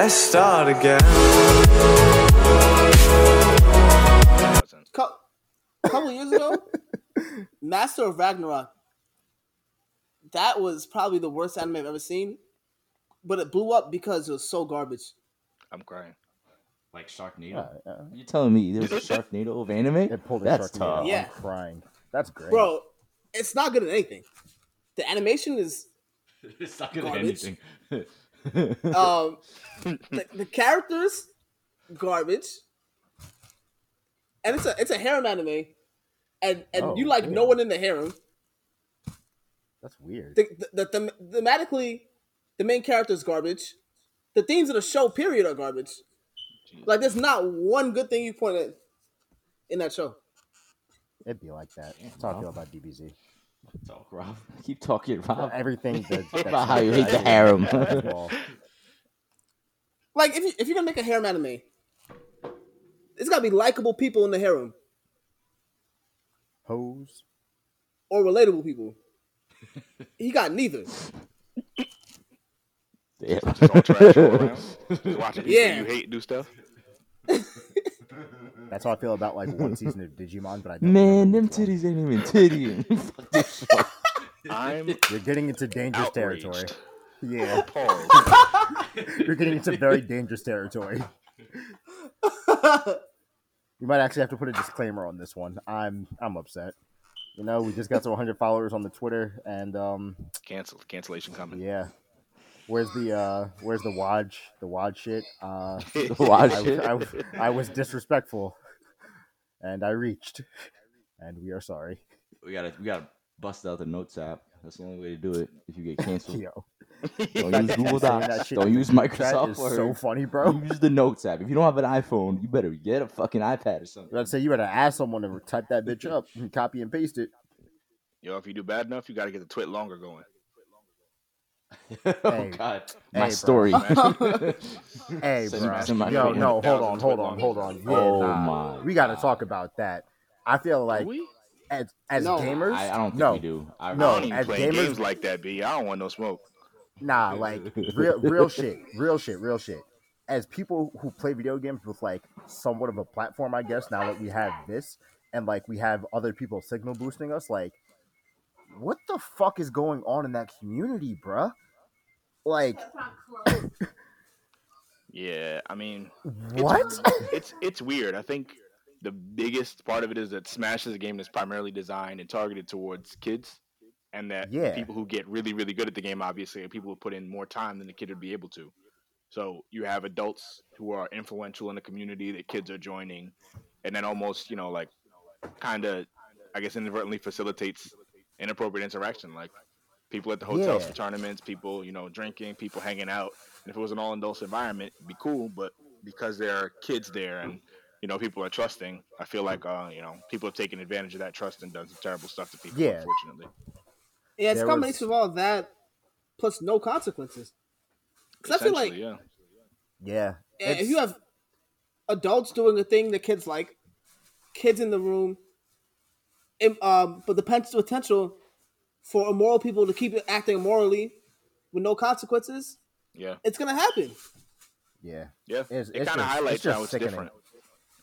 Let's start again. Wasn't. a couple years ago, Master of Ragnarok. That was probably the worst anime I've ever seen, but it blew up because it was so garbage. I'm crying. Like Sharknado. Yeah, yeah. You telling me there's a Sharknado of anime? It pulled a That's Sharknado. tough. Yeah. I'm crying. That's great. Bro, it's not good at anything. The animation is it's not good at anything. um the, the characters garbage. And it's a it's a harem anime. And and Oh, you like no one in the harem. That's weird. The, the, the, the, thematically, the main character is garbage. The themes of the show, period, are garbage. Like, there's not one good thing you point at in that show. It'd be like that. That's how I feel about DBZ. Talk, Rob. Keep talking, Rob. Everything that, Talk that's about how you hate the harem. Like, if, you, if you're gonna make a harem anime, it's gotta be likable people in the harem Hose. or relatable people. He got neither. Damn. Just all trash all around. Just watching people Yeah. you hate do stuff. That's how I feel about like one season of Digimon, but I don't Man, them which titties ain't even titty. Fuck this shit. I'm You're getting into dangerous outraged. territory. Yeah, you're getting into very dangerous territory. You might actually have to put a disclaimer on this one. I'm I'm upset. You know, we just got to 100 followers on the Twitter, and um, Cancel. Cancellation coming. yeah. Where's the uh, where's the Waj the Waj shit? Uh, Watch I, it. I, I was disrespectful, and I reached, and we are sorry. We gotta we gotta bust out the notes app. That's the only way to do it. If you get canceled, Yo, don't use Google Docs. Don't use Microsoft is Word. so funny, bro. Use the notes app. If you don't have an iPhone, you better get a fucking iPad or something. I'd say you better ask someone to type that bitch up and copy and paste it. Yo, if you do bad enough, you got to get the twit longer going. oh Hey. God, Hey, my bro. story. Hey, Send bro. me Yo, no, hold on, hold on, hold on. Yeah, Oh nah. my We got to talk about that. I feel like we? as as No. gamers, I, I don't think no, we do. I, No, I don't even as play gamers- games like that, B. I don't want no smoke. nah, like real, real shit, real shit, real shit. As people who play video games with like somewhat of a platform, I guess now that we have this and like we have other people signal boosting us, like what the fuck is going on in that community, bruh? Like Yeah, I mean, what? it's it's weird. I think the biggest part of it is that Smash is a game that's primarily designed and targeted towards kids, and that Yeah. people who get really really good at the game obviously are people who put in more time than the kid would be able to. So you have adults who are influential in the community that kids are joining, and then almost you know like kind of I guess inadvertently facilitates inappropriate interaction, like people at the hotels Yeah. for tournaments, people you know drinking, people hanging out. And if it was an all adults environment, it'd be cool. But because there are kids there and you know people are trusting, I feel like uh, you know people have taken advantage of that trust and done some terrible stuff to people. Yeah. Unfortunately, Yeah, it's a There combination of all that plus no consequences. 'Cause I feel like Essentially, yeah. yeah, Yeah, if it's- you have adults doing a thing that kids like, kids in the room, im- um, but the potential for immoral people to keep acting immorally with no consequences, Yeah, it's gonna happen. yeah, yeah. It's- it kind of highlights it's how it's sickening. different.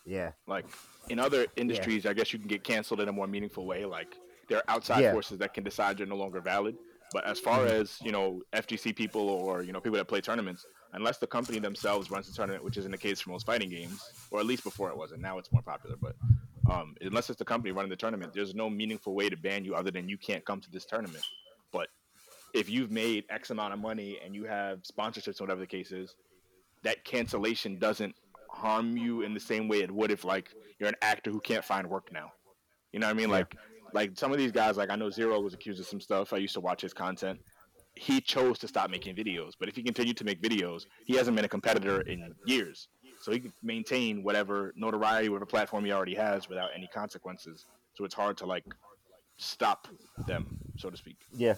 yeah. Like in other industries, I guess you can get canceled in a more meaningful way. Like there are outside Yeah. forces that can decide you're no longer valid. But as far Mm-hmm. as you know, FGC people or you know people that play tournaments, unless the company themselves runs the tournament, which isn't the case for most fighting games, or at least before it wasn't. Now it's more popular, but um, unless it's the company running the tournament, there's no meaningful way to ban you other than you can't come to this tournament. But if you've made X amount of money and you have sponsorships, or whatever the case is, that cancellation doesn't harm you in the same way it would if like you're an actor who can't find work now. You know what I mean? Like like some of these guys, like I know Zero was accused of some stuff. I used to watch his content. He chose to stop making videos, but if he continued to make videos, he hasn't been a competitor in years. So he can maintain whatever notoriety, whatever platform he already has without any consequences. So it's hard to like stop them, so to speak. Yeah.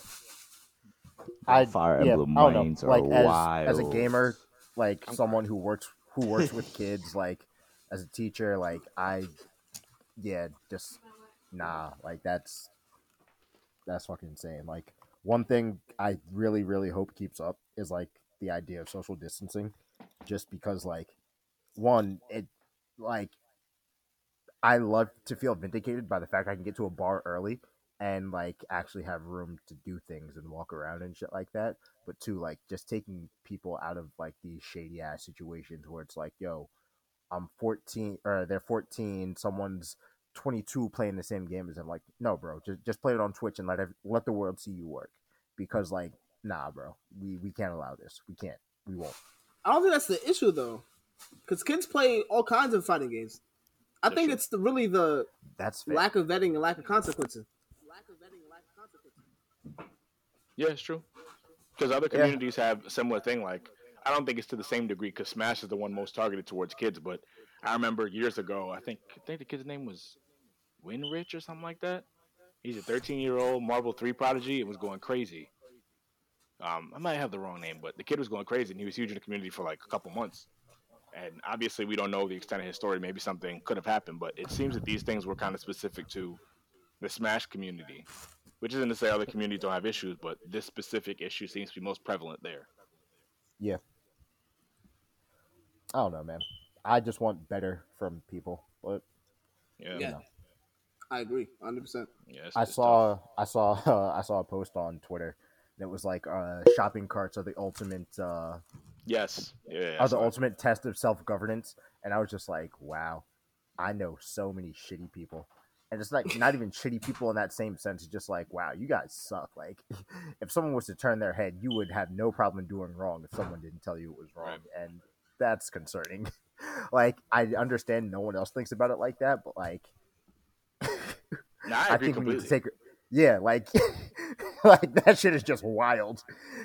I Fire yeah, Emblem I don't know. lanes are like as, as a gamer, like someone who works who works with kids, like as a teacher, like I yeah, just nah, like that's that's fucking insane. Like one thing I really, really hope keeps up is like the idea of social distancing. just because like one it like I love to feel vindicated by the fact I can get to a bar early and like actually have room to do things and walk around and shit like that. But two, like just taking people out of like these shady ass situations where it's like, yo, I'm 14 or they're 14, someone's 22 playing the same game as them. Like, no, bro, just just play it on Twitch and let ev- let the world see you work. Because like, nah, bro, we we can't allow this. We can't. We won't. I don't think that's the issue though, because kids play all kinds of fighting games. I That's think true. it's the really the That's fair. lack of vetting and lack of consequences. Yeah, it's true. Because other communities have a similar thing. Like, I don't think it's to the same degree because Smash is the one most targeted towards kids. But I remember years ago, I think I think the kid's name was Winrich or something like that. He's a 13 year old Marvel 3 prodigy and was going crazy. Um, I might have the wrong name, but the kid was going crazy and he was huge in the community for like a couple months. And obviously, we don't know the extent of his story. Maybe something could have happened, but it seems that these things were kind of specific to the Smash community, which isn't to say other communities don't have issues, but this specific issue seems to be most prevalent there. Yeah. I don't know, man. I just want better from people. But Yeah, Yeah, I agree, hundred percent. yeah. it's- I saw tough. I saw uh, I saw a post on Twitter that was like uh, shopping carts are the ultimate uh, Yes, yeah. yeah, are the ultimate test of self governance, and I was just like, wow, I know so many shitty people, and it's like not even shitty people in that same sense. It's just like, wow, you guys suck. Like, if someone was to turn their head, you would have no problem doing wrong if someone didn't tell you it was wrong, and that's concerning. like, I understand no one else thinks about it like that, but like, Nah, I I think we need to take. Yeah, like, like that shit is just wild.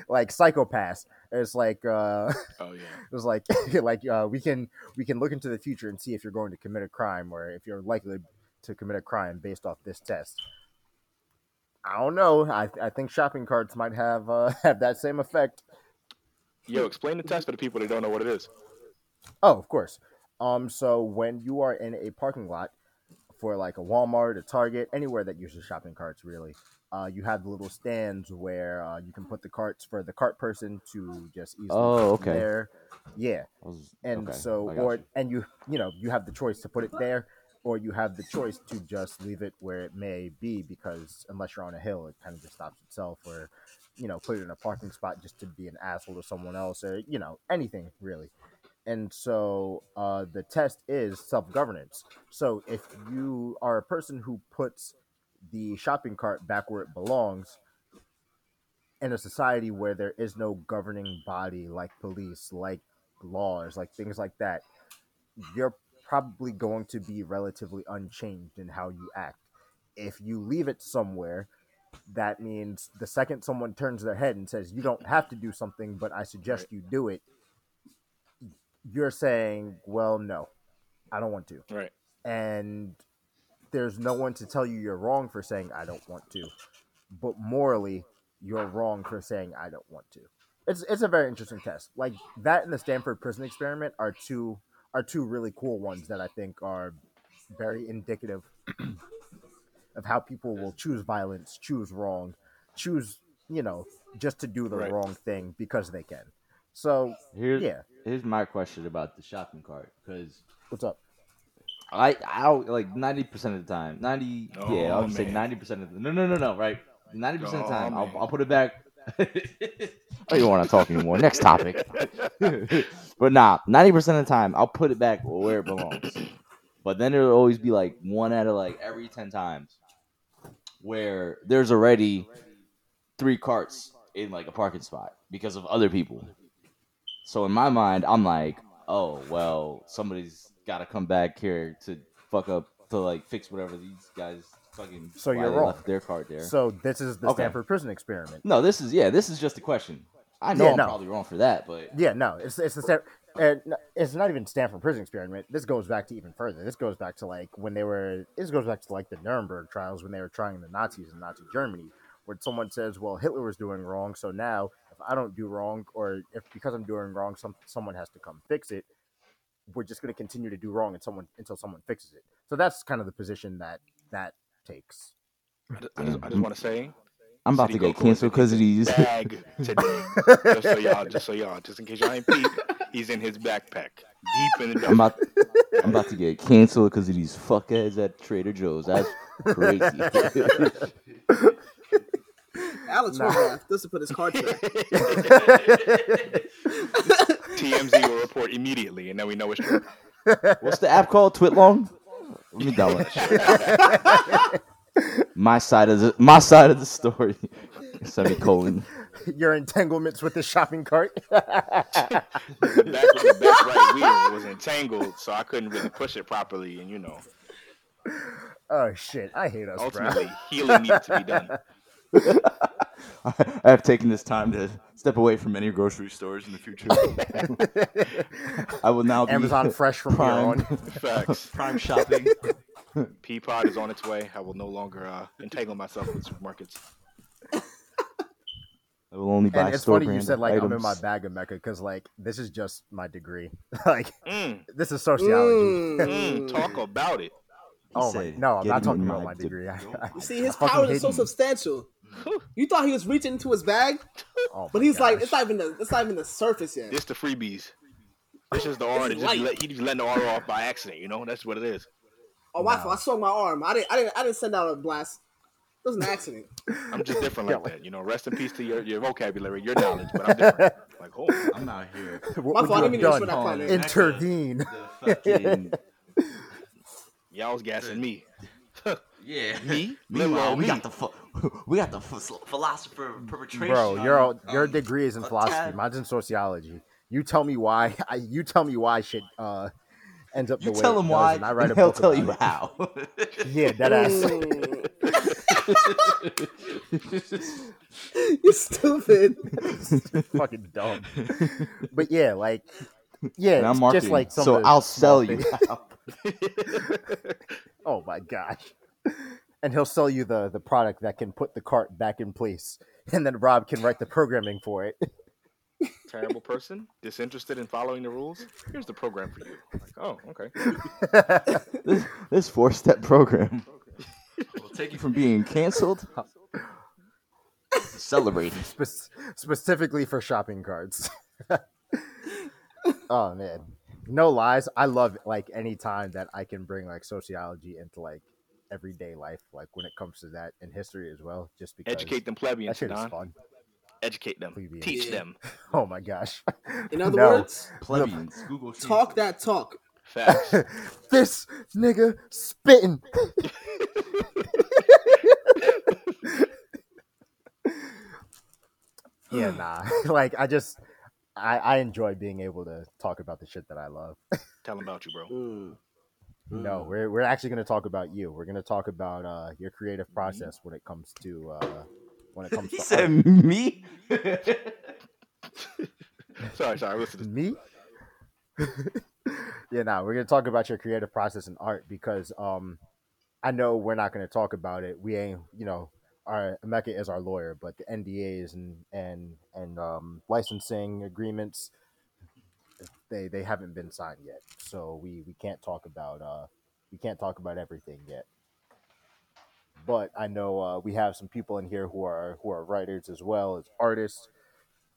Like psychopaths. It's like, uh, oh yeah, it was like, like uh, we can we can look into the future and see if you're going to commit a crime or if you're likely to commit a crime based off this test. I don't know. I, I think shopping carts might have uh, have that same effect. yo, explain the test for the people that don't know what it is. Oh, of course. Um, so when you are in a parking lot for like a Walmart, a Target, anywhere that uses shopping carts, really, uh, you have the little stands where uh, you can put the carts for the cart person to just easily. Oh, okay. There, yeah, was- and okay, so or you. and you you know you have the choice to put it there, or you have the choice to just leave it where it may be because unless you're on a hill, it kind of just stops itself, or you know put it in a parking spot just to be an asshole to someone else, or you know anything really and so uh, the test is self-governance so if you are a person who puts the shopping cart back where it belongs in a society where there is no governing body like police like laws like things like that you're probably going to be relatively unchanged in how you act if you leave it somewhere that means the second someone turns their head and says you don't have to do something but i suggest you do it you're saying, well, no, I don't want to. Right. And there's no one to tell you you're wrong for saying, I don't want to. But morally, you're wrong for saying, I don't want to. It's, it's a very interesting test. Like that and the Stanford prison experiment are two are two really cool ones that I think are very indicative of how people will choose violence, choose wrong, choose, you know, just to do the Right. wrong thing because they can. So Here's yeah. here's my question about the shopping cart because What's up? I I don't like ninety percent of the time. Ninety oh, yeah, Oh, I'll say ninety percent of the no no no no right. Ninety percent of the Oh, time I'll. I'll put it back. I don't want to talk anymore. Next topic. but nah, ninety percent of the time I'll put it back where it belongs. But then there'll always be like one out of like every ten times where there's already three carts in like a parking spot because of other people. So in my mind, I'm like, oh well, somebody's got to come back here to fuck up to like fix whatever these guys fucking. So you're wrong. Left their cart there. So this is the Okay. Stanford prison experiment. no, this is yeah, this is just a question. I know Yeah, I'm no. probably wrong for that, but Yeah, no, it's it's the Stan- uh, no, it's not even Stanford prison experiment. This goes back to even further. This goes back to like when they were. This goes back to like the Nuremberg trials when they were trying the Nazis in Nazi Germany, where someone says, "Well, Hitler was doing wrong, so now if I don't do wrong, or if because I'm doing wrong, some someone has to come fix it." We're just going to continue to do wrong and someone until someone fixes it. So that's kind of the position that that takes. I just, I just, I just want to say, I'm about City to get Goku canceled because of these. a bag today. just so y'all, just so y'all, just in case y'all ain't peep, He's in his backpack, deep in the I'm about, I'm about to get canceled because of these fuckheads at Trader Joe's. That's crazy. Alex Nah. Horvath doesn't put his card back. TMZ will report immediately, and then we know it's true. What's the app called? Twitlong? Let me download that shit. My side of the my side of the story. Semicolon. Your entanglements with the shopping cart. The back, the back right wheel was entangled, so I couldn't really push it properly, and you know, oh shit, I hate us, bro. ultimately healing needs to be done. I have taken this time to step away from any grocery stores in the future. I will now be Amazon Fresh from here prime, on. Facts. prime shopping. Peapod is on its way. I will no longer uh, entangle myself with supermarkets. I will only buy And it's store funny you brand said like I'm in my bag of Mecca because like this is just my degree. like Mm, this is sociology. mm, talk about it. Oh my, no, I'm not talking in about my my degree. I, I, You see, his I fucking power is so substantial. You thought he was reaching into his bag, Oh but my he's like, it's not even the, it's not even the surface yet. This the freebies. This is the R. that Just let, he just letting the R off by accident. You know, that's what it is. Oh, my fault. I swung my arm. I didn't, I didn't, I didn't send out a blast. It was an accident. I'm just different like like- that. You know, rest in peace to your, your vocabulary, your knowledge, but I'm different. Like, oh, I'm not here. What My would fault. I you didn't have mean to done? that calling comment. it Intervene. Fucking y'all was gassing me. Yeah. Me? Meanwhile, Little we got the ph- we got the ph- philosopher of perpetration. Bro, your um, your degree is in philosophy. tad- Mine's in sociology. You tell me why. I, you tell me why shit uh, ends up the You way tell it him why, and I write a and he'll book tell you it. how. Yeah, that ass. You're stupid. fucking dumb. But yeah, like yeah, it's just like some so I'll sell you. things. oh my gosh. And he'll sell you the the product that can put the cart back in place, and then Rob can write the programming for it. Terrible person, disinterested in following the rules. Here's the program for you. Like, oh, okay. this, this four step program will take you from being canceled to celebrating. Spe- specifically for shopping carts. oh man, no lies. I love like any time that I can bring like sociology into like everyday life, like when it comes to that and history as well. Just because Educate them that plebeians, shit is fun. Educate them. Plebeians. Teach them. Oh my gosh. In other No. words, Plebeians, Google Sheets. talk that talk. Facts. this nigga spitting. yeah, nah. like I just I, I enjoy being able to talk about the shit that I love. Tell them about you, bro. Mm. No, we're we're actually going to talk about you. We're going to talk about uh, your creative process when it comes to uh, when it comes He to said art. me. Sorry, sorry. Listen to me. yeah, now we're going to talk about your creative process in art because um, I know we're not going to talk about it. We ain't, you know, our Emeka is our lawyer, but the NDAs and and and um, licensing agreements they they haven't been signed yet, so we we can't talk about uh we can't talk about everything yet. But I know uh, we have some people in here who are who are writers as well as artists.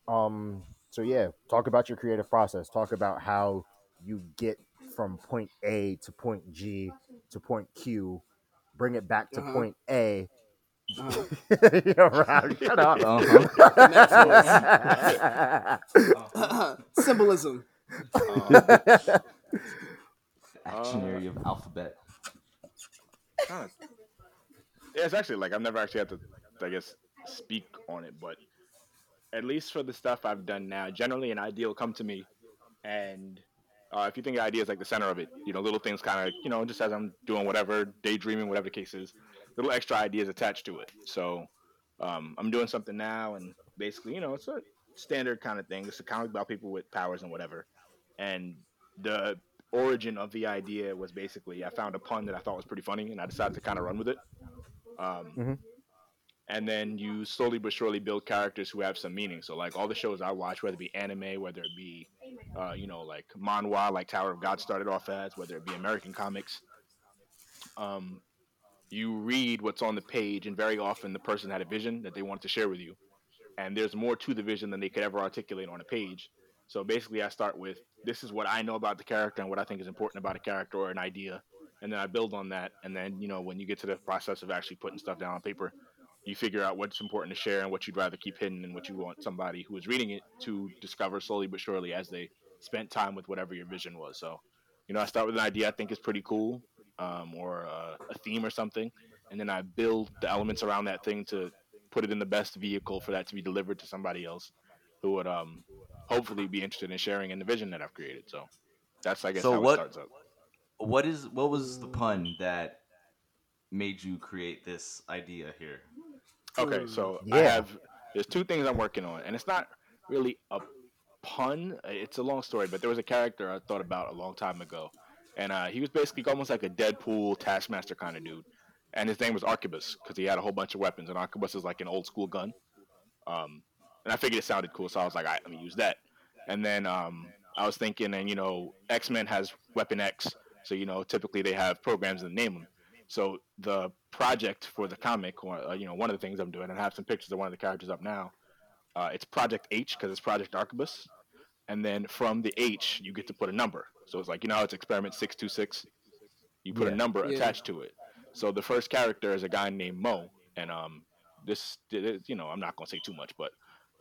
Um, so yeah, talk about your creative process. Talk about how you get from point A to point G to point Q, bring it back to Uh-huh. point A. Uh, Yo, Rob, shut up. Uh-huh. symbolism. Um, Action area of alphabet. Yeah, it's actually like I've never actually had to, I guess, speak on it, but at least for the stuff I've done now, generally an idea will come to me, and uh, if you think the idea is like the center of it, you know, little things kind of, you know, just as I'm doing whatever, daydreaming, whatever the case is, little extra ideas attached to it. So um, I'm doing something now, and basically, you know, it's a standard kind of thing. It's a comic about people with powers and whatever, and the origin of the idea was basically I found a pun that I thought was pretty funny, and I decided to kind of run with it. Um, Mhm. And then you slowly but surely build characters who have some meaning. So like all the shows I watch, whether it be anime, whether it be, uh, you know, like manhwa, like Tower of God started off as, whether it be American comics. Um, you read what's on the page, and very often the person had a vision that they wanted to share with you, and there's more to the vision than they could ever articulate on a page. So basically, I start with this is what I know about the character and what I think is important about a character or an idea, and then I build on that. And then you know when you get to the process of actually putting stuff down on paper, you figure out what's important to share and what you'd rather keep hidden and what you want somebody who is reading it to discover slowly but surely as they spent time with whatever your vision was. So, you know, I start with an idea I think is pretty cool, um, or uh, a theme or something, and then I build the elements around that thing to put it in the best vehicle for that to be delivered to somebody else who would um, hopefully be interested in sharing in the vision that I've created. So that's I guess So how what- it starts up. What is what was the pun that made you create this idea here? Okay, so I have there's two things I'm working on, and it's not really a pun. It's a long story, but there was a character I thought about a long time ago, and uh, he was basically almost like a Deadpool Taskmaster kind of dude, and his name was Arquebus because he had a whole bunch of weapons, and Arquebus is like an old school gun. Um, and I figured it sounded cool, so I was like, all right, let me use that. And then um, I was thinking, and you know, X Men has Weapon X, so you know, typically they have programs that name them. So the project for the comic, or uh, you know, one of the things I'm doing, and I have some pictures of one of the characters up now. Uh, it's Project H because it's Project Arquebus, and then from the H you get to put a number. So it's like you know, how it's Experiment Six Two Six. You put Yeah. a number Yeah. attached to it. So the first character is a guy named Mo, and um, this, you know, I'm not gonna say too much, but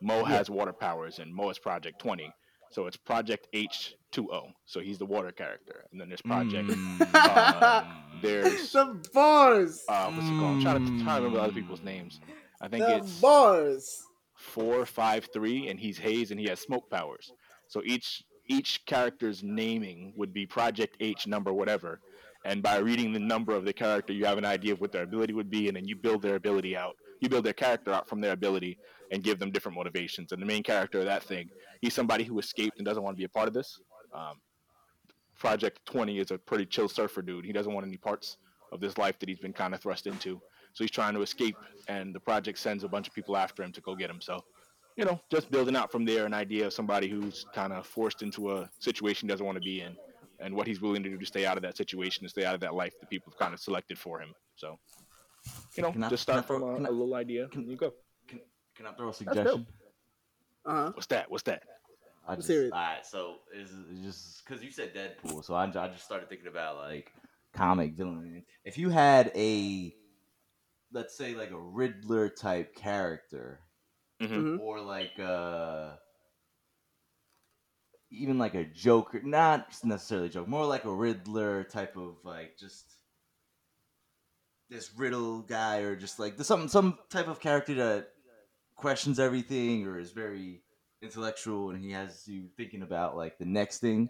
Mo has water powers, and Mo is Project Twenty. So it's Project H2O. So he's the water character, and then there's Project. Mm, um, there's the bars. uh, what's it called? I'm trying to, trying to remember other people's names. I think The it's bars. four five three, and he's Haze, and he has smoke powers. So each each character's naming would be Project H number whatever, and by reading the number of the character, you have an idea of what their ability would be, and then you build their ability out. You build their character out from their ability and give them different motivations. And the main character of that thing, he's somebody who escaped and doesn't want to be a part of this. Um, Project 20 is a pretty chill surfer dude. He doesn't want any parts of this life that he's been kind of thrust into. So he's trying to escape, and the project sends a bunch of people after him to go get him. So, you know, just building out from there an idea of somebody who's kind of forced into a situation he doesn't want to be in, and what he's willing to do to stay out of that situation, to stay out of that life that people have kind of selected for him. So, you know, I- just start from throw- a, can little idea, can- you go. Can, can I throw a suggestion? Uh huh. What's that? What's that? I just, Serious. all right, so it's, it's just because you said Deadpool, so I, I just started thinking about like comic villain. If you had a, let's say like a Riddler type character, Mhm. Mhm. or like uh even like a Joker, not necessarily Joker, more like a Riddler type of like just this riddle guy, or just like some some type of character that questions everything or is very intellectual and he has you thinking about like the next thing.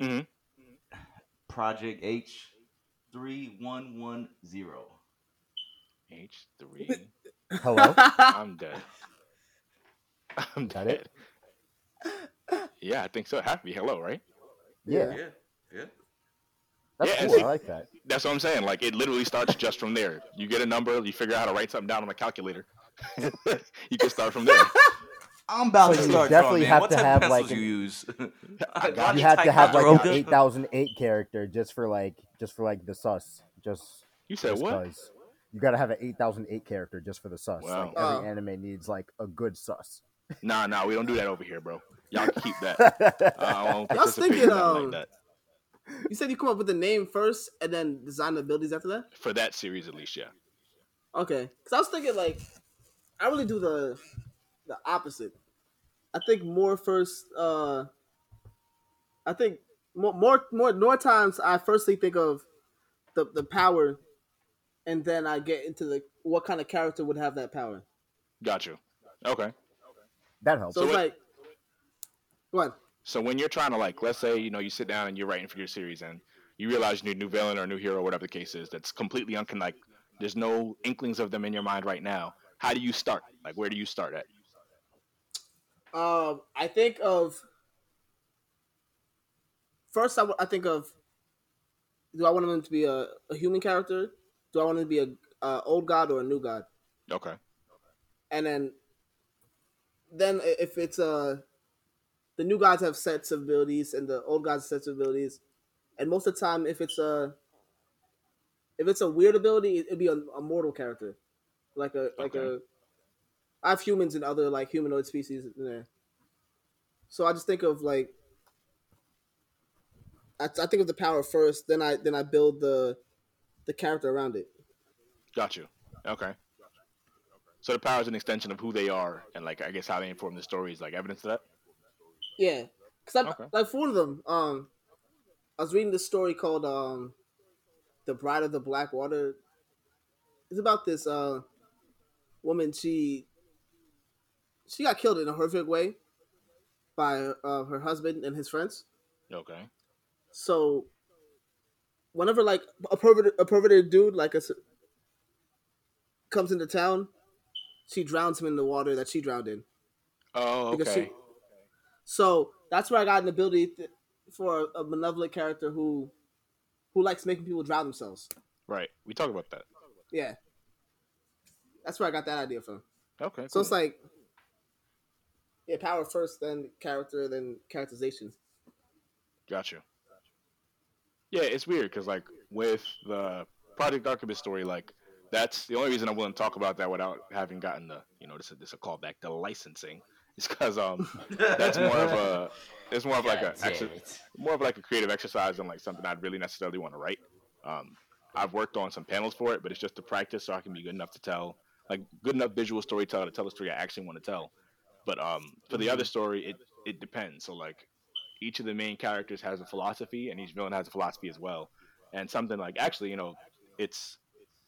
Mhm. Project H three one one zero. H three. Hello. I'm dead. I'm Got dead. it? Yeah, I think so. It have to be hello, right? Yeah, Yeah, yeah. that's Yeah, cool. see- I like that. That's what I'm saying. Like it literally starts just from there. You get a number, you figure out how to write something down on a calculator. you can start from there. I'm about So to you start definitely drawing, have What to type have, of like, pencils an- you use? I got You have to have like Ticonderoga? an 8008 character just for like just for like the sus. Just You said just what? 'cause. You gotta have an 8008 character just for the sus. Wow. Like every Oh. anime needs like a good sus. Nah, nah, we don't do that over here, bro. Y'all keep that. Uh, I won't I was participate in thinking, nothing um, like that. You said you come up with the name first and then design the abilities after that. For that series, at least, yeah. Okay, because I was thinking like I really do the the opposite. I think more first. uh I think more more more more times I firstly think of the the power, and then I get into the what kind of character would have that power. Got you. Okay. That helps. So, So it's what- like, go on. So when you're trying to like, let's say you know you sit down and you're writing for your series and you realize you need a new villain or a new hero, whatever the case is, that's completely unconnect. There's no inklings of them in your mind right now. How do you start? Like, where do you start at? Um, I think of first. I, w- I think of do I want him to be a, a human character? Do I want him to be a, a old god or a new god? Okay. And then, then if it's uh the new gods have sets of abilities and the old gods have sets of abilities, and most of the time, if it's a if it's a weird ability, it'd be a, a mortal character, like a like Okay. a. I have humans and other like humanoid species in there. So I just think of like I, I think of the power first, then I then I build the the character around it. Got you. Okay. So the power is an extension of who they are, and like I guess how they inform the story is like evidence of that. Yeah, because I Okay. like for one of them. Um, I was reading this story called um, "The Bride of the Black Water." It's about this uh woman. She she got killed in a horrific way by uh, her husband and his friends. Okay. So whenever like a perverted a perverted dude like a comes into town, she drowns him in the water that she drowned in. Oh, okay. she- So that's where I got an ability th- for a, a malevolent character who who likes making people drown themselves. Right. We talk about that. Yeah, that's where I got that idea from. Okay. So it's like yeah, power first, then character, then characterization. Got you. Yeah, it's weird because like with the Project Arquebus story, like that's the only reason I'm willing to talk about that without having gotten the you know this is this is a callback the licensing is because um that's more of a it's more of like a God damn exer- more of like a creative exercise than like something I'd really necessarily want to write. Um, I've worked on some panels for it, but it's just to practice so I can be good enough to tell like good enough visual storyteller to tell the story I actually want to tell. But um, for the other story, it it depends. So like each of the main characters has a philosophy, and each villain has a philosophy as well. And something like actually, you know, it's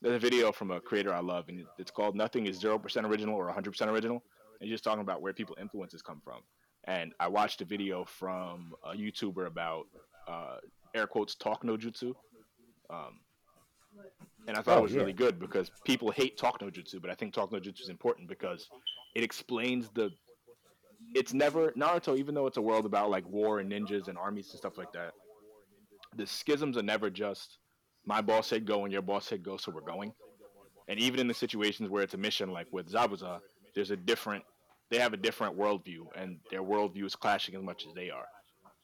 there's a video from a creator I love, and it's called "Nothing Is Zero Percent Original" or 100 Percent Original. And he's just talking about where people influences come from. And I watched a video from a YouTuber about uh, air quotes talk no jutsu. Um, and I thought Oh, it was yeah. really good because people hate talk no jutsu, but I think talk no jutsu is important because it explains the. It's never Naruto, even though it's a world about like war and ninjas and armies and stuff like that. The schisms are never just my boss said go and your boss said go, so we're going. And even in the situations where it's a mission, like with Zabuza, there's a different. They have a different worldview, and their worldview is clashing as much as they are.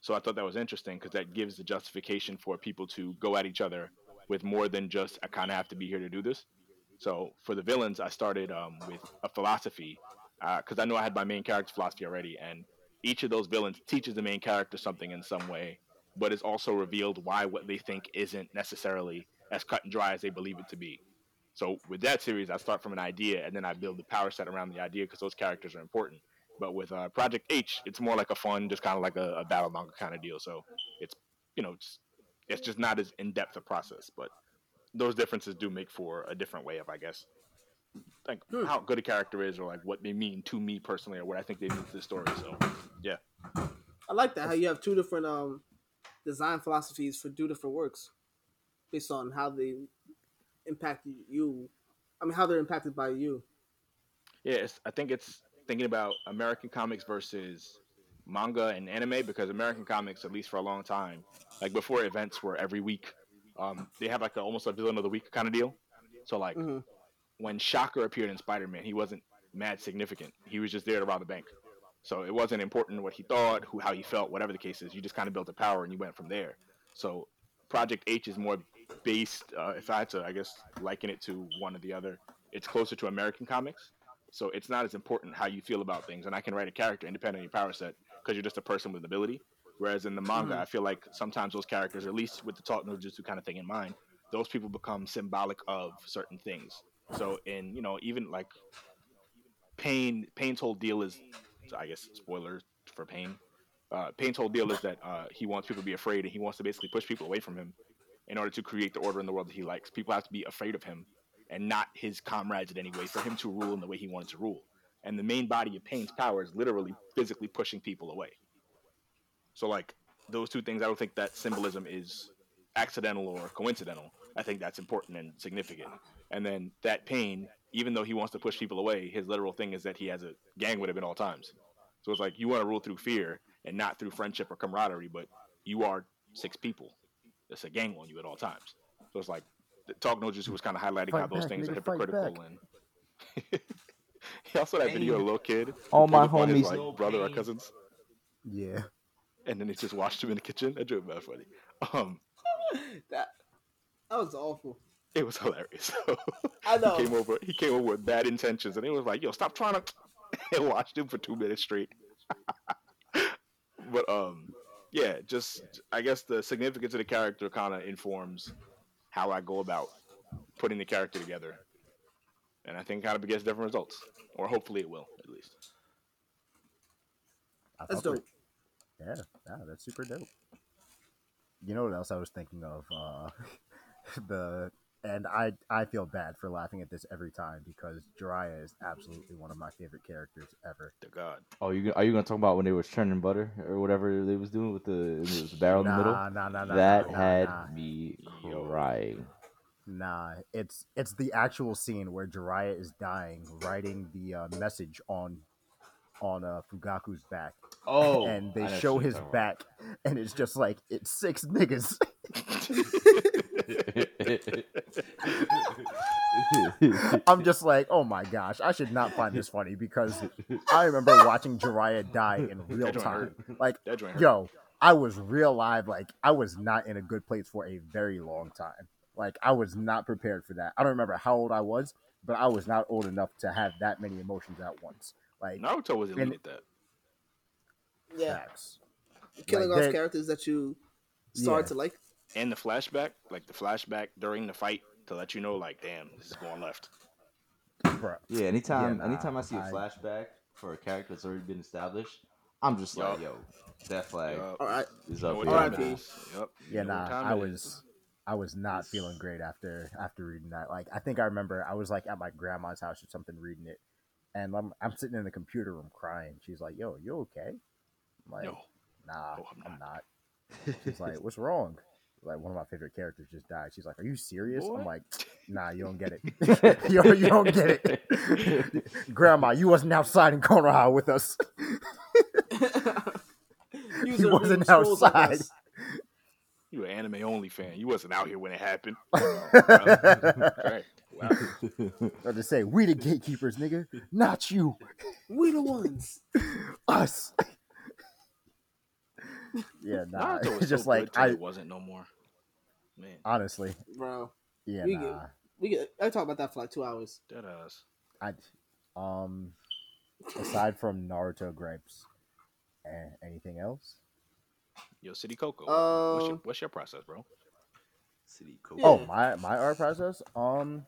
So I thought that was interesting because that gives the justification for people to go at each other with more than just I kind of have to be here to do this. So for the villains, I started um, with a philosophy because I knew I had my main character philosophy already, and each of those villains teaches the main character something in some way, but it's also revealed why what they think isn't necessarily as cut and dry as they believe it to be. So with that series, I start from an idea and then I build the power set around the idea because those characters are important. But with uh, Project H, it's more like a fun, just kind of like a, a battle manga kind of deal. So it's you know it's, it's just not as in depth a process, but those differences do make for a different way of I guess like Hmm. how good a character is or like what they mean to me personally or what I think they mean to the story. So yeah, I like that how you have two different um design philosophies for two different works based on how they impact you. I mean, how they're impacted by you. yeah. It's, I think it's thinking about American comics versus manga and anime because American comics, at least for a long time, like before events were every week, um, they have like a, almost a villain of the week kind of deal. So like Mhm. when Shocker appeared in Spider Man, he wasn't mad significant. He was just there to rob the bank. So it wasn't important what he thought, who how he felt, whatever the case is. You just kind of built a power and you went from there. So Project H is more based. Uh, if I had to, I guess, liken it to one or the other, it's closer to American comics. So it's not as important how you feel about things, and I can write a character independent of your power set because you're just a person with ability. Whereas in the manga, Mhm. I feel like sometimes those characters, at least with the talk no jutsu kind of thing in mind, those people become symbolic of certain things. So in you know even like Pain, Pain's whole deal is, I guess, spoilers for Pain. Uh, Pain's whole deal is that uh, he wants people to be afraid, and he wants to basically push people away from him in order to create the order in the world that he likes. People have to be afraid of him and not his comrades in any way for him to rule in the way he wanted to rule. And the main body of Pain's power is literally physically pushing people away. So like those two things, I don't think that symbolism is accidental or coincidental. I think that's important and significant. And then that pain, even though he wants to push people away, his literal thing is that he has a gang with him at all times. So it's like you want to rule through fear and not through friendship or camaraderie, but you are six people. It's a gang on you at all times. So it's like Talk No Jutsu was kind of highlighting how those back, things are hypocritical and he also had that video of a little kid. All my pulled up his, homies like, brother or cousins, Yeah. and then he just watched him in the kitchen. That drove me mad funny. Um, That that was awful. It was hilarious. I know. he came over. He came over with bad intentions, and he was like, "Yo, stop trying to." and watched him for two minutes straight. but um, yeah, just I guess the significance of the character kind of informs how I go about putting the character together, and I think kind of begets different results, or hopefully it will at least. I That's fuck dope. it. Yeah, yeah, that's super dope. You know what else I was thinking of? Uh, the and I I feel bad for laughing at this every time because Jiraiya is absolutely one of my favorite characters ever. The God. Oh, you are you gonna talk about when they was churning butter or whatever they was doing with the, was the barrel in the middle? Nah, nah, nah, nah, that nah, had nah. me crying. Nah, it's it's the actual scene where Jiraiya is dying, writing the uh, message on on uh, Fukasaku's back, Oh, and they know show his talking back, and it's just like it's six niggas. about. I'm just like, oh my gosh, I should not find this funny because I remember watching Jiraiya die in real time. hurt. Like, That joint hurt. yo, I was real live. Like, I was not in a good place for a very long time. Like, I was not prepared for that. I don't remember how old I was, but I was not old enough to have that many emotions at once. Like, Naruto was elite And- at that. Yeah, facts. killing Like, off characters that you started Yeah. to like. And the flashback, like the flashback during the fight to let you know, like, damn, this is going left. Bruh. yeah, anytime nah, anytime I see a I- flashback for a character that's already been established, I'm just like, yo, that flag Yup. All right, is You know up what here. time R.I.P. Yep. You Yeah, know nah, I was is. I was not feeling great after after reading that. Like I think I remember I was like at my grandma's house or something reading it, and I'm I'm sitting in the computer room crying. She's like, "Yo, you okay?" I'm like, No. "Nah, No, I'm I'm not." She's like, "What's wrong?" Like one of my favorite characters just died. She's like, "Are you serious?" Boy. I'm like, "Nah, you don't get it. you, you don't get it, Grandma. You wasn't outside in Konoha with us. You He was wasn't reading like outside." us. You an anime only fan. You wasn't out here when it happened. Right. Wow. Or to say, "We the gatekeepers, nigga, not you, We the ones. us." Yeah, nah. Naruto was just so like good I it wasn't no more. Man, honestly, bro. yeah, We nah. get- We get. I talk about that for like two hours. that ass. I um aside from Naruto gripes, eh, anything else? Yo, City Coco. what's, your, Um, what's your process, bro? City Coco. Oh, my my art process. Um,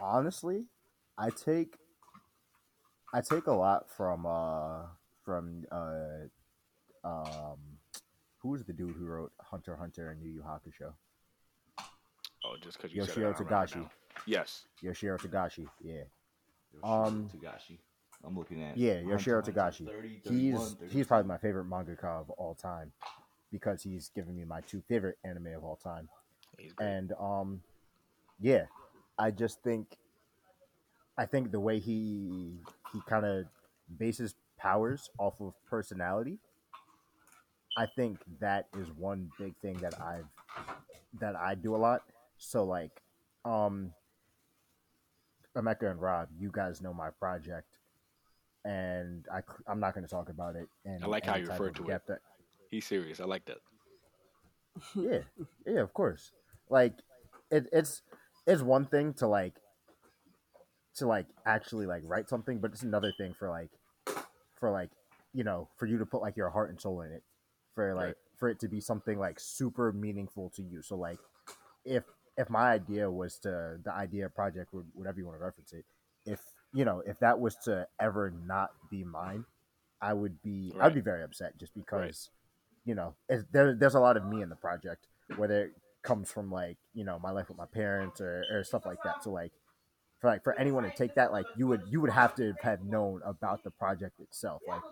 honestly, I take I take a lot from uh from uh um who's the dude who wrote Hunter Hunter and Yu Yu Hakusho? Oh, just because you said it, Yoshihiro Togashi. Yes. Yoshihiro Togashi. Yeah, Yoshihiro um, Togashi. I'm looking at yeah, Hunter x Yoshihiro Togashi. 30, He's 31, he's probably my favorite mangaka of all time because he's given me my two favorite anime of all time. And um yeah i just think i think the way he he kind of bases powers off of personality i think that is one big thing that i've that i do a lot so like um Emeka and Rob, you guys know my project, and I, I'm not going to talk about it. And I like how you refer to it. it He's serious. I like that. yeah yeah of course like it, it's it's one thing to like to like actually like write something but it's another thing for like for like you know for you to put like your heart and soul in it for like Right. for it to be something like super meaningful to you. So like if if my idea was to the idea project whatever you want to reference it if you know if that was to ever not be mine i would be i'd be very upset just because you know there, there's a lot of me in the project whether it comes from like you know my life with my parents or, or stuff like that. So like for like for anyone to take that like you would you would have to have known about the project itself. Like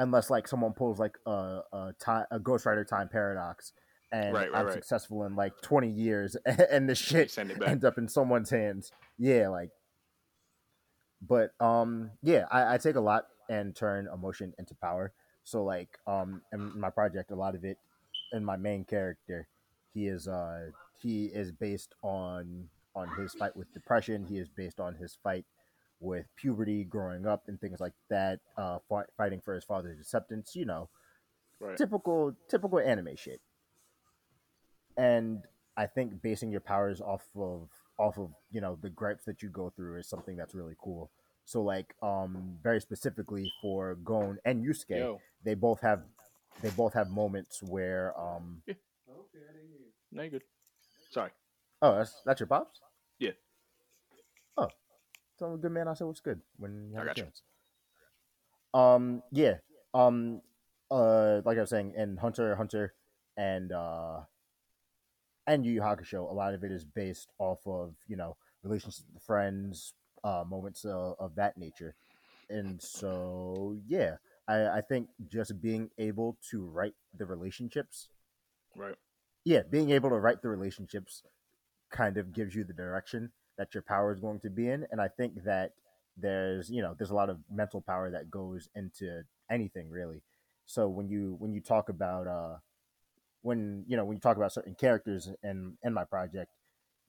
unless like someone pulls like a a, time, a Ghost Rider time paradox and Right, right, I'm right. successful in like 20 years and the shit send it back. ends up in someone's hands yeah like but um yeah I, I take a lot and turn emotion into power so like um in my project a lot of it in my main character he is uh he is based on on his fight with depression he is based on his fight with puberty growing up and things like that uh fi- fighting for his father's acceptance you know Right. typical typical anime shit and i think basing your powers off of off of you know the gripes that you go through is something that's really cool So like um very specifically for Gon and Yusuke, Yo, they both have they both have moments where um no, you good. Sorry. oh that's that's your pops? Yeah. Oh. Him good man I said what's good when you have I a chance. Um yeah. Um uh like I was saying in Hunter Hunter and uh and Yu Yu Hakusho, a lot of it is based off of, you know, relationships with friends, uh moments uh, of that nature. And so yeah, I, I think just being able to write the relationships Right. yeah, being able to write the relationships kind of gives you the direction that your power is going to be in. And I think that there's, you know, there's a lot of mental power that goes into anything really. So when you when you talk about uh when you know when you talk about certain characters in in my project,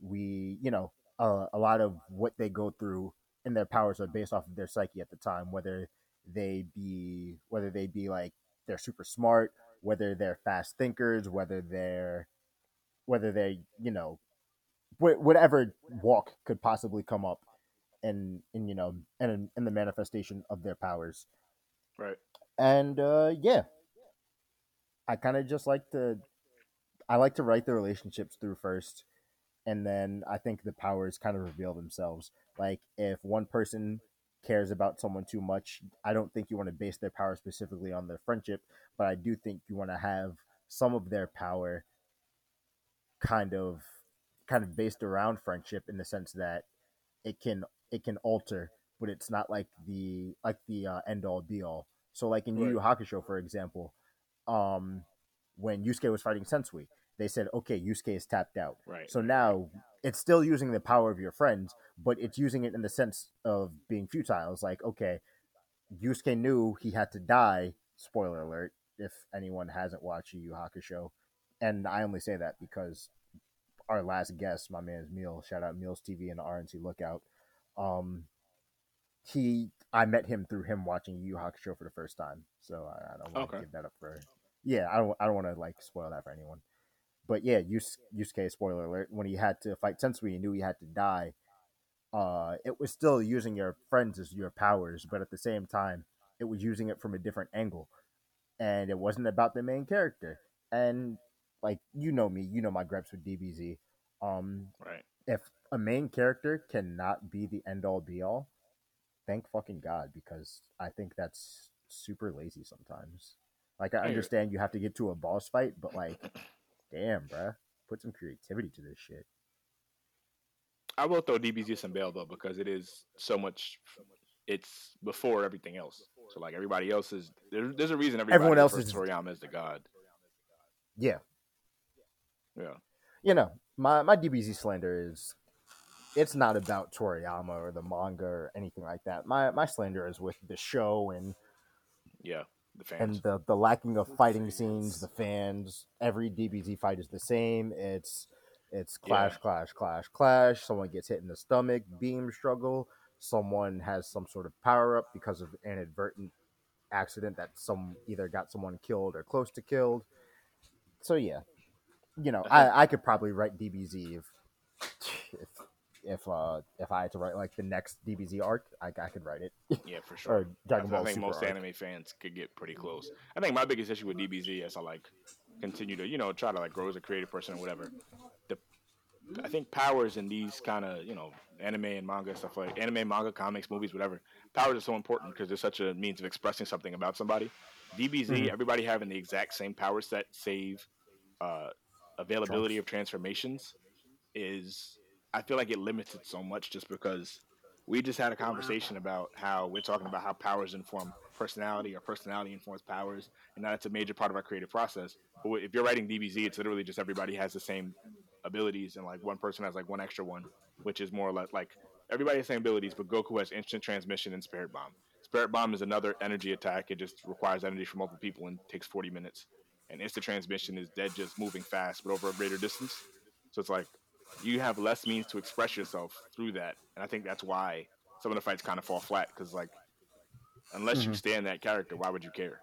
we you know uh, a lot of what they go through and their powers are based off of their psyche at the time, whether they be whether they be like they're super smart, whether they're fast thinkers, whether they're whether they you know whatever walk could possibly come up in in you know in in the manifestation of their powers. Right. and uh yeah. I kind of just like to i like to write the relationships through first and then i think the powers kind of reveal themselves. Like if one person cares about someone too much i don't think you want to base their power specifically on their friendship but i do think you want to have some of their power kind of kind of based around friendship in the sense that it can it can alter but it's not like the like the uh, end all be all. So like in Yu Yu Hakusho for example um when Yusuke was fighting Sensui they said okay Yusuke is tapped out. Right. so now it's still using the power of your friends but it's using it in the sense of being futile. It's like okay Yusuke knew he had to die spoiler alert if anyone hasn't watched Yu Yu Hakusho. And I only say that because our last guest, my man's Meal, shout out Meals TV and the RNC Lookout. Um, he, I met him through him watching Yu Hakusho for the first time, so I, I don't want to Okay. give that up for. Yeah, I don't, I don't want to like spoil that for anyone. But yeah, Yus- Yusuke, spoiler alert, when he had to fight Sensui, he knew he had to die. Uh, it was still using your friends as your powers, but at the same time, it was using it from a different angle, and it wasn't about the main character. And like you know me, you know my gripes with DBZ. Um, Right. if a main character cannot be the end all be all, thank fucking God because I think that's super lazy sometimes. Like I I hear it. understand you have to get to a boss fight, but like, damn, bruh, put some creativity to this shit. I will throw DBZ some bail though because it is so much. It's before everything else. So like everybody else is there, there's a reason everybody Everyone else is- to Toriyama as the god. Yeah, Yeah. you know, my my DBZ slander is it's not about Toriyama or the manga or anything like that. My my slander is with the show and Yeah. The fans. and the the lacking of fighting scenes, the fans. Every DBZ fight is the same. It's it's clash, Yeah. clash, clash, clash. Someone gets hit in the stomach, beam struggle. Someone has some sort of power up because of an inadvertent accident that some either got someone killed or close to killed. So yeah, you know, I I, could probably write DBZ if if if uh if I had to write like the next DBZ arc, I, I could write it yeah, for or sure. Dragon I, Ball I think Super most arc. anime fans could get pretty close. I think my biggest issue with DBZ as I like continue to, you know, try to like grow as a creative person or whatever. The I think powers in these kind of, you know, anime and manga stuff like anime, manga, comics, movies, whatever. Powers are so important because they're such a means of expressing something about somebody. DBZ, Mhm. everybody having the exact same power set, save uh, availability of transformations, is I feel like it limits it so much just because we just had a conversation about how we're talking about how powers inform personality or personality informs powers, and that's a major part of our creative process. But if you're writing DBZ, it's literally just everybody has the same abilities, and like one person has like one extra one, which is more or less like everybody has the same abilities, but Goku has instant transmission and Spirit Bomb. Spirit Bomb is another energy attack. It just requires energy from multiple people and takes 40 minutes. And instant transmission is dead just moving fast, but over a greater distance. So it's like you have less means to express yourself through that, and I think that's why some of the fights kind of fall flat because like unless you Mhm. stand that character, why would you care?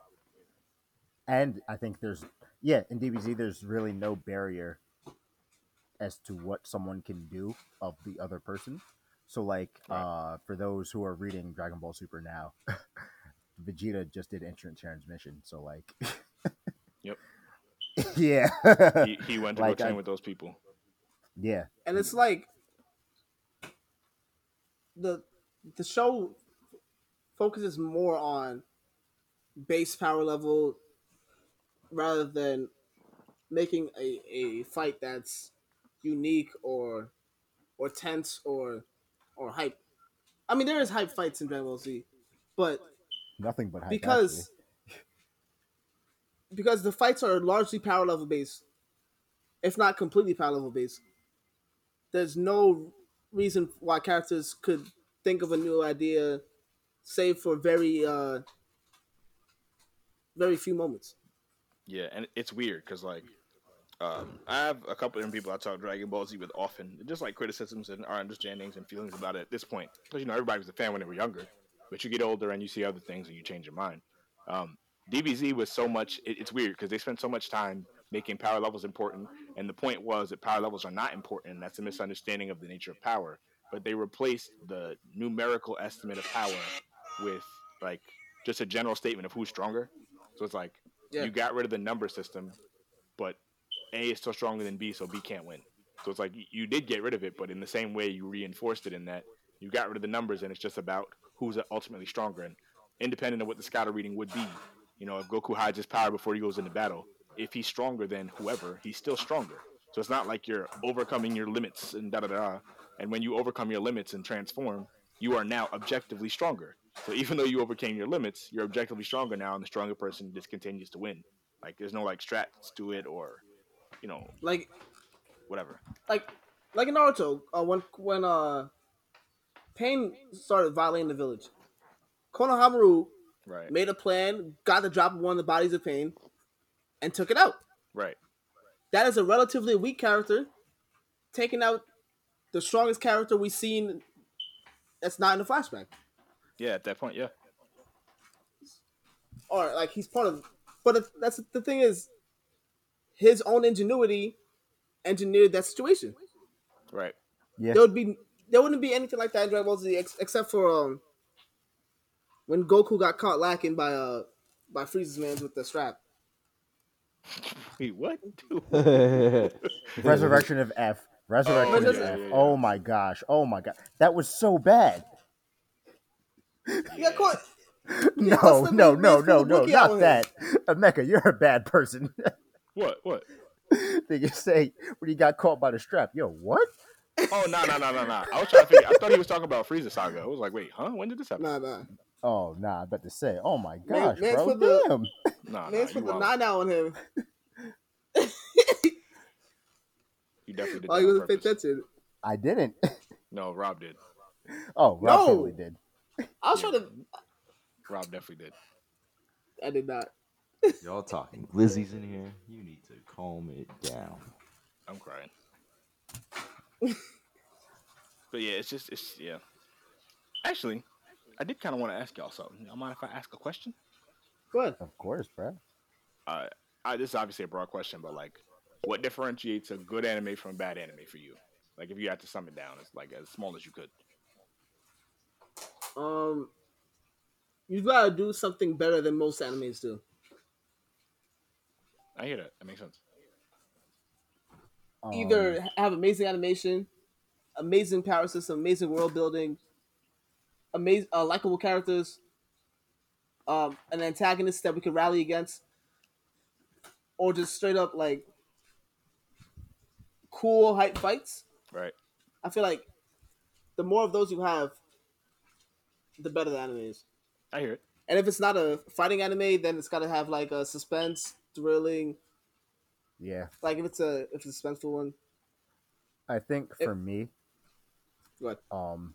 and I think there's yeah in DBZ there's really no barrier as to what someone can do of the other person. So like Right. uh for those who are reading Dragon Ball Super now, Vegeta just did instant transmission. So like Yep. yeah. He, he went to Like, go train I- with those people. yeah. and it's like the the show focuses more on base power level rather than making a, a fight that's unique or or tense or or hype. I mean, there is hype fights in Dragon Ball Z, but Nothing but hype, because because the fights are largely power level based, if not completely power level based. There's no reason why characters could think of a new idea, save for very uh very few moments. Yeah, and it's weird because like, um, I have a couple different people I talk Dragon Ball Z with often, just like criticisms and our understandings and feelings about it at this point. Because you know everybody was a fan when they were younger, but you get older and you see other things and you change your mind. Um, DBZ was so much. It, it's weird because they spent so much time making power levels important, and the point was that power levels are not important. And that's a misunderstanding of the nature of power. But they replaced the numerical estimate of power with like just a general statement of who's stronger. So it's like Yeah. you got rid of the number system, but A is still stronger than B, so B can't win. So it's like you, you did get rid of it, but in the same way you reinforced it in that you got rid of the numbers and it's just about who's ultimately stronger. And independent of what the scouter reading would be, you know, if Goku hides his power before he goes into battle, if he's stronger than whoever, he's still stronger. So it's not like you're overcoming your limits and da da da. And when you overcome your limits and transform, you are now objectively stronger. So even though you overcame your limits, you're objectively stronger now, and the stronger person just continues to win. Like there's no like strats to it or, you know, Like whatever. like like in Naruto, uh, when when uh Pain started violating the village, Konohamaru Right. made a plan, got the drop of one of the bodies of Pain, and took it out. Right. That is a relatively weak character, taking out the strongest character we've seen that's not in the flashback. Yeah. At that point, yeah. Or like he's part of but it- that's the thing is his own ingenuity engineered that situation. Right. Yeah. There would be there wouldn't be anything like that in Dragon Ball Z ex- except for um when Goku got caught lacking by uh by Frieza's man with the strap. Wait, what? Resurrection of F. Resurrection Oh, of yeah, F. yeah, yeah. Oh my gosh. Oh my god. That was so bad. He got caught. No, what's no, no, no, no, not that. Mecca, you're a bad person. What? What? they just say when he got caught by the strap. Yo, what? Oh no no no no no! I was trying to figure. I thought he was talking about Frieza Saga. I was like, wait, huh? When did this happen? Nah, nah. Oh, nah, I bet to say. Oh my gosh, man's bro. put the- Damn. Nah, Man's nah, put the wild. nine out on him you definitely did. while that he on wasn't paying purpose. attention. I didn't. No, Rob did. Oh, Rob No. totally did. I was Yeah. trying to. Rob definitely did. I did not. Y'all talking glizzies in here? You need to calm it down. I'm crying. but yeah, it's just it's yeah. Actually, I did kind of want to ask y'all something. Y'all mind if I ask a question? Go ahead. Of course, bro. Uh, I, this is obviously a broad question, but like, what differentiates a good anime from a bad anime for you? Like, if you had to sum it down, it's like as small as you could. Um, you gotta do something better than most animes do. I hear that. That makes sense. Um, Either have amazing animation, amazing power system, amazing world building, amazing, uh, likable characters, um, an antagonist that we could rally against, or just straight up like cool hype fights. Right. I feel like the more of those you have, the better the anime is. I hear it. And if it's not a fighting anime, then it's got to have like a suspense, thrilling. yeah, Like if it's a if it's a suspenseful one, I think It- for me, go ahead. um,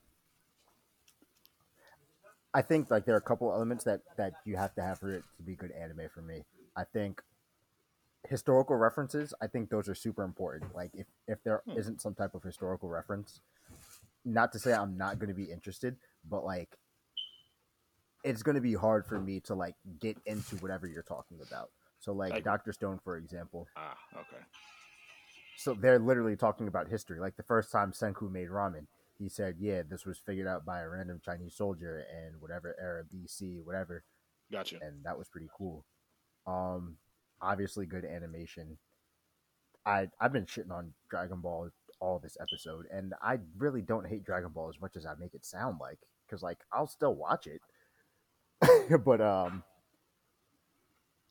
I think like there are a couple elements that that you have to have for it to be good anime for me. I think historical references. I think those are super important. Like if if there Hmm. not some type of historical reference, not to say I'm not going to be interested, but like it's going to be hard for me to like get into whatever you're talking about. So like I- Doctor Stone, for example. Ah, okay. So they're literally talking about history. Like the first time Senku made ramen, he said, "Yeah, this was figured out by a random Chinese soldier and whatever era, BC, whatever," Gotcha. and that was pretty cool. Um, obviously, good animation. I I've been shitting on Dragon Ball all this episode, and I really don't hate Dragon Ball as much as I make it sound like, because like I'll still watch it, but um,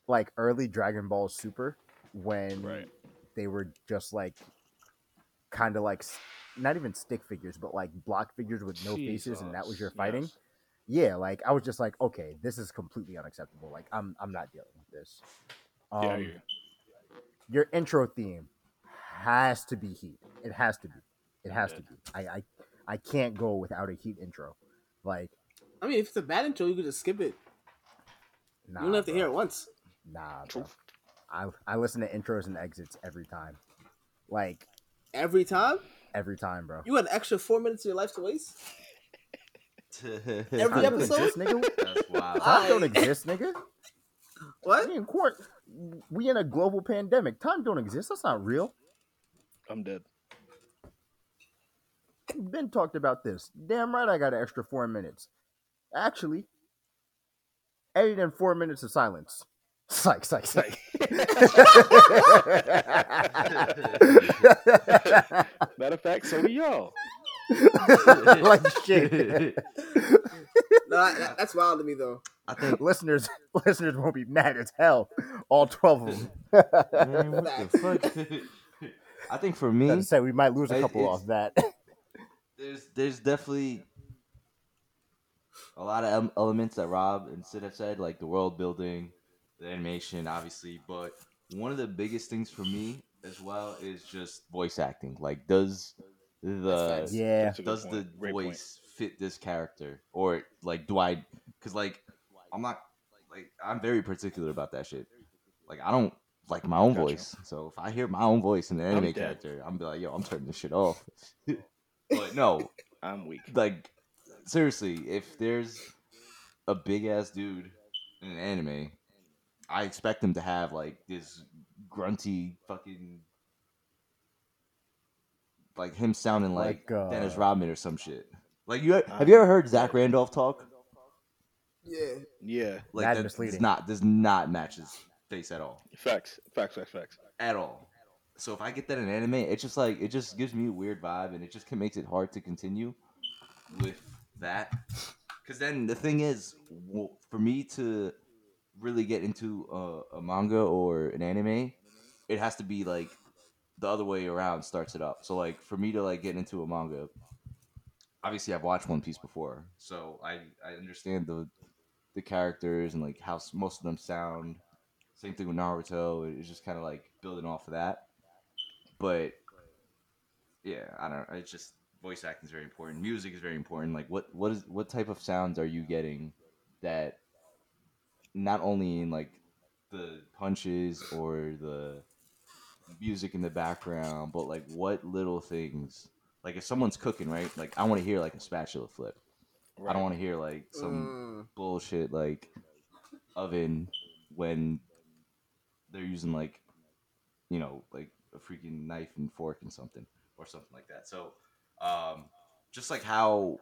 like early Dragon Ball Super when Right. they were just like kind of like not even stick figures, but like block figures with no faces, and that was your fighting. yes. Yeah, like I was just like, okay, this is completely unacceptable. Like I'm I'm not dealing with this. Um, Yeah, yeah. Your intro theme has to be heat. It has to be. It has to be. I I I can't go without a heat intro. Like I mean, if it's a bad intro, you could just skip it. nah, you don't have to hear it once. Nah, True. bro. I I listen to intros and exits every time. Like Every time? every time, bro. You had an extra four minutes of your life to waste? Every Every Time don't episode? exist, nigga. That's wild. Time don't exist, nigga. What? We in court. We in a global pandemic. Time don't exist. That's not real. I'm dead. Ben talked about this. Damn right, I got an extra four minutes. Actually, edit in four minutes of silence. Psych, psych, psych. Matter of fact, so do y'all. like shit. No, that, that's wild to me though. I think listeners, listeners won't be mad as hell. All twelve of them. man, what the fuck? I think for me, Gotta say we might lose a couple off that. there's there's definitely a lot of elements that Rob and Sid have said, like the world building, the animation, obviously. But one of the biggest things for me as well is just voice acting. Like, does the facts. yeah, That's a good does the point. Great point. voice fit this character, or like do I? Because like I'm not like I'm very particular about that shit. Like I don't like my own Gotcha. voice, so if I hear my own voice in an anime dead. character, I'm be like, yo, I'm turning this shit off. but no, I'm weak. like seriously, if there's a big ass dude in an anime, I expect him to have like this grunty fucking like him sounding like, Like, uh, Dennis Rodman or some shit. Like you have you ever heard Zach Randolph talk? Yeah. Yeah. Like Mad that misleading. does not does not match his face at all. Facts. Facts. Facts. Facts. At all. So if I get that in anime, it's just like it just gives me a weird vibe and it just makes it hard to continue with that. Because then the thing is, for me to really get into a, a manga or an anime, it has to be like the other way around starts it up. So like for me to like get into a manga, obviously I've watched One Piece before, so I I understand the the characters and like how most of them sound. Same thing with Naruto. It's just kind of like building off of that. But yeah, I don't. know. It's just voice acting is very important. Music is very important. Like what what is what type of sounds are you getting that not only in like the punches or the music in the background, but like what little things. Like if someone's cooking, right? Like I want to hear like a spatula flip. I don't want to hear like some Mm. bullshit like oven when they're using like you know like a freaking knife and fork and something or something like that. So um just like how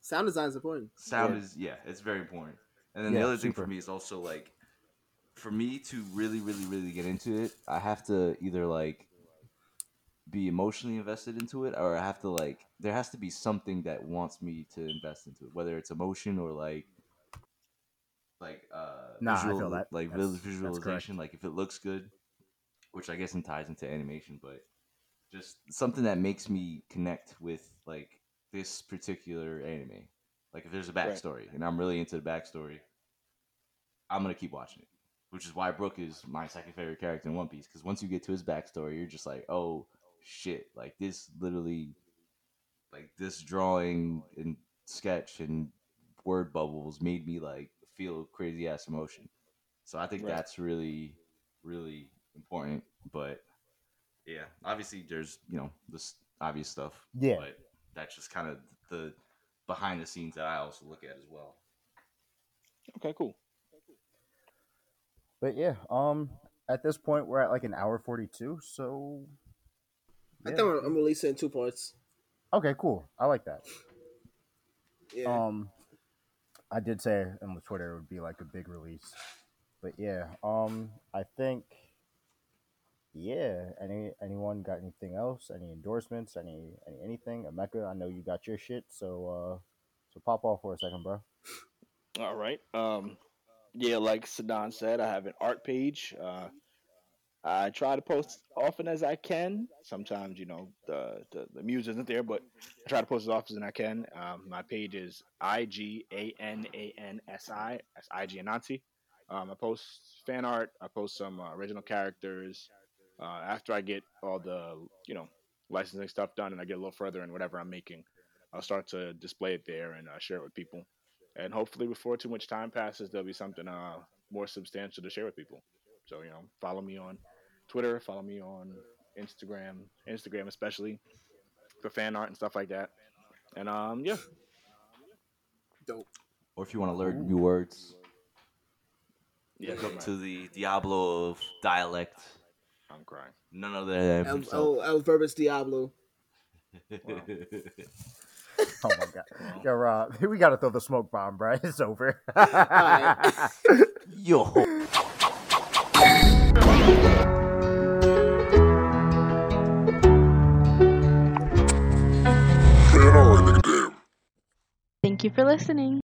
Sound design is important. sound Yeah. is yeah, it's very important. And then Yeah, the other thing for me is also like for me to really, really, really get into it, I have to either like be emotionally invested into it or I have to like there has to be something that wants me to invest into it, whether it's emotion or like like uh Nah, I visual, feel that. like That's- vis- that's visualization, like if it looks good, which I guess ties into animation, but just something that makes me connect with like this particular anime. Like if there's a Right. backstory and I'm really into the backstory, I'm gonna keep watching it. Which is why Brook is my second favorite character in One Piece. Because once you get to his backstory, you're just like, oh shit! Like this literally, like this drawing and sketch and word bubbles made me like feel crazy ass emotion. So I think Right. that's really, really important. But yeah, obviously there's you know this obvious stuff. Yeah. But that's just kind of the behind the scenes that I also look at as well. Okay. Cool. But yeah, um, at this point we're at like an hour forty-two. So I yeah. think I'm, I'm releasing in two parts. Okay, cool. I like that. Yeah. Um, I did say on the Twitter it would be like a big release, but yeah. Um, I think. Yeah. Any anyone got anything else? Any endorsements? Any any anything? Emeka, I know you got your shit, so uh, so pop off for a second, bro. All right. Um, yeah, like Sadan said, I have an art page. Uh, I try to post often as I can. Sometimes, you know, the, the, the muse isn't there, but I try to post as often as I can. Um, my page is I G A N A N S I. That's I G Anansi. Um, I post fan art. I post some uh, original characters. Uh, after I get all the, you know, licensing stuff done and I get a little further in whatever I'm making, I'll start to display it there and uh, share it with people and hopefully before too much time passes there'll be something uh more substantial to share with people so you know follow me on twitter follow me on instagram instagram especially for fan art and stuff like that and um yeah Dope. Or if you want to learn new words, yeah look up man. to the Diablo of dialect. I'm crying None other than El, himself. Oh, El, El Verbis Diablo. Oh my god, yo, Rob, we gotta throw the smoke bomb, bro. It's over. Alright. Yo. Thank you for listening.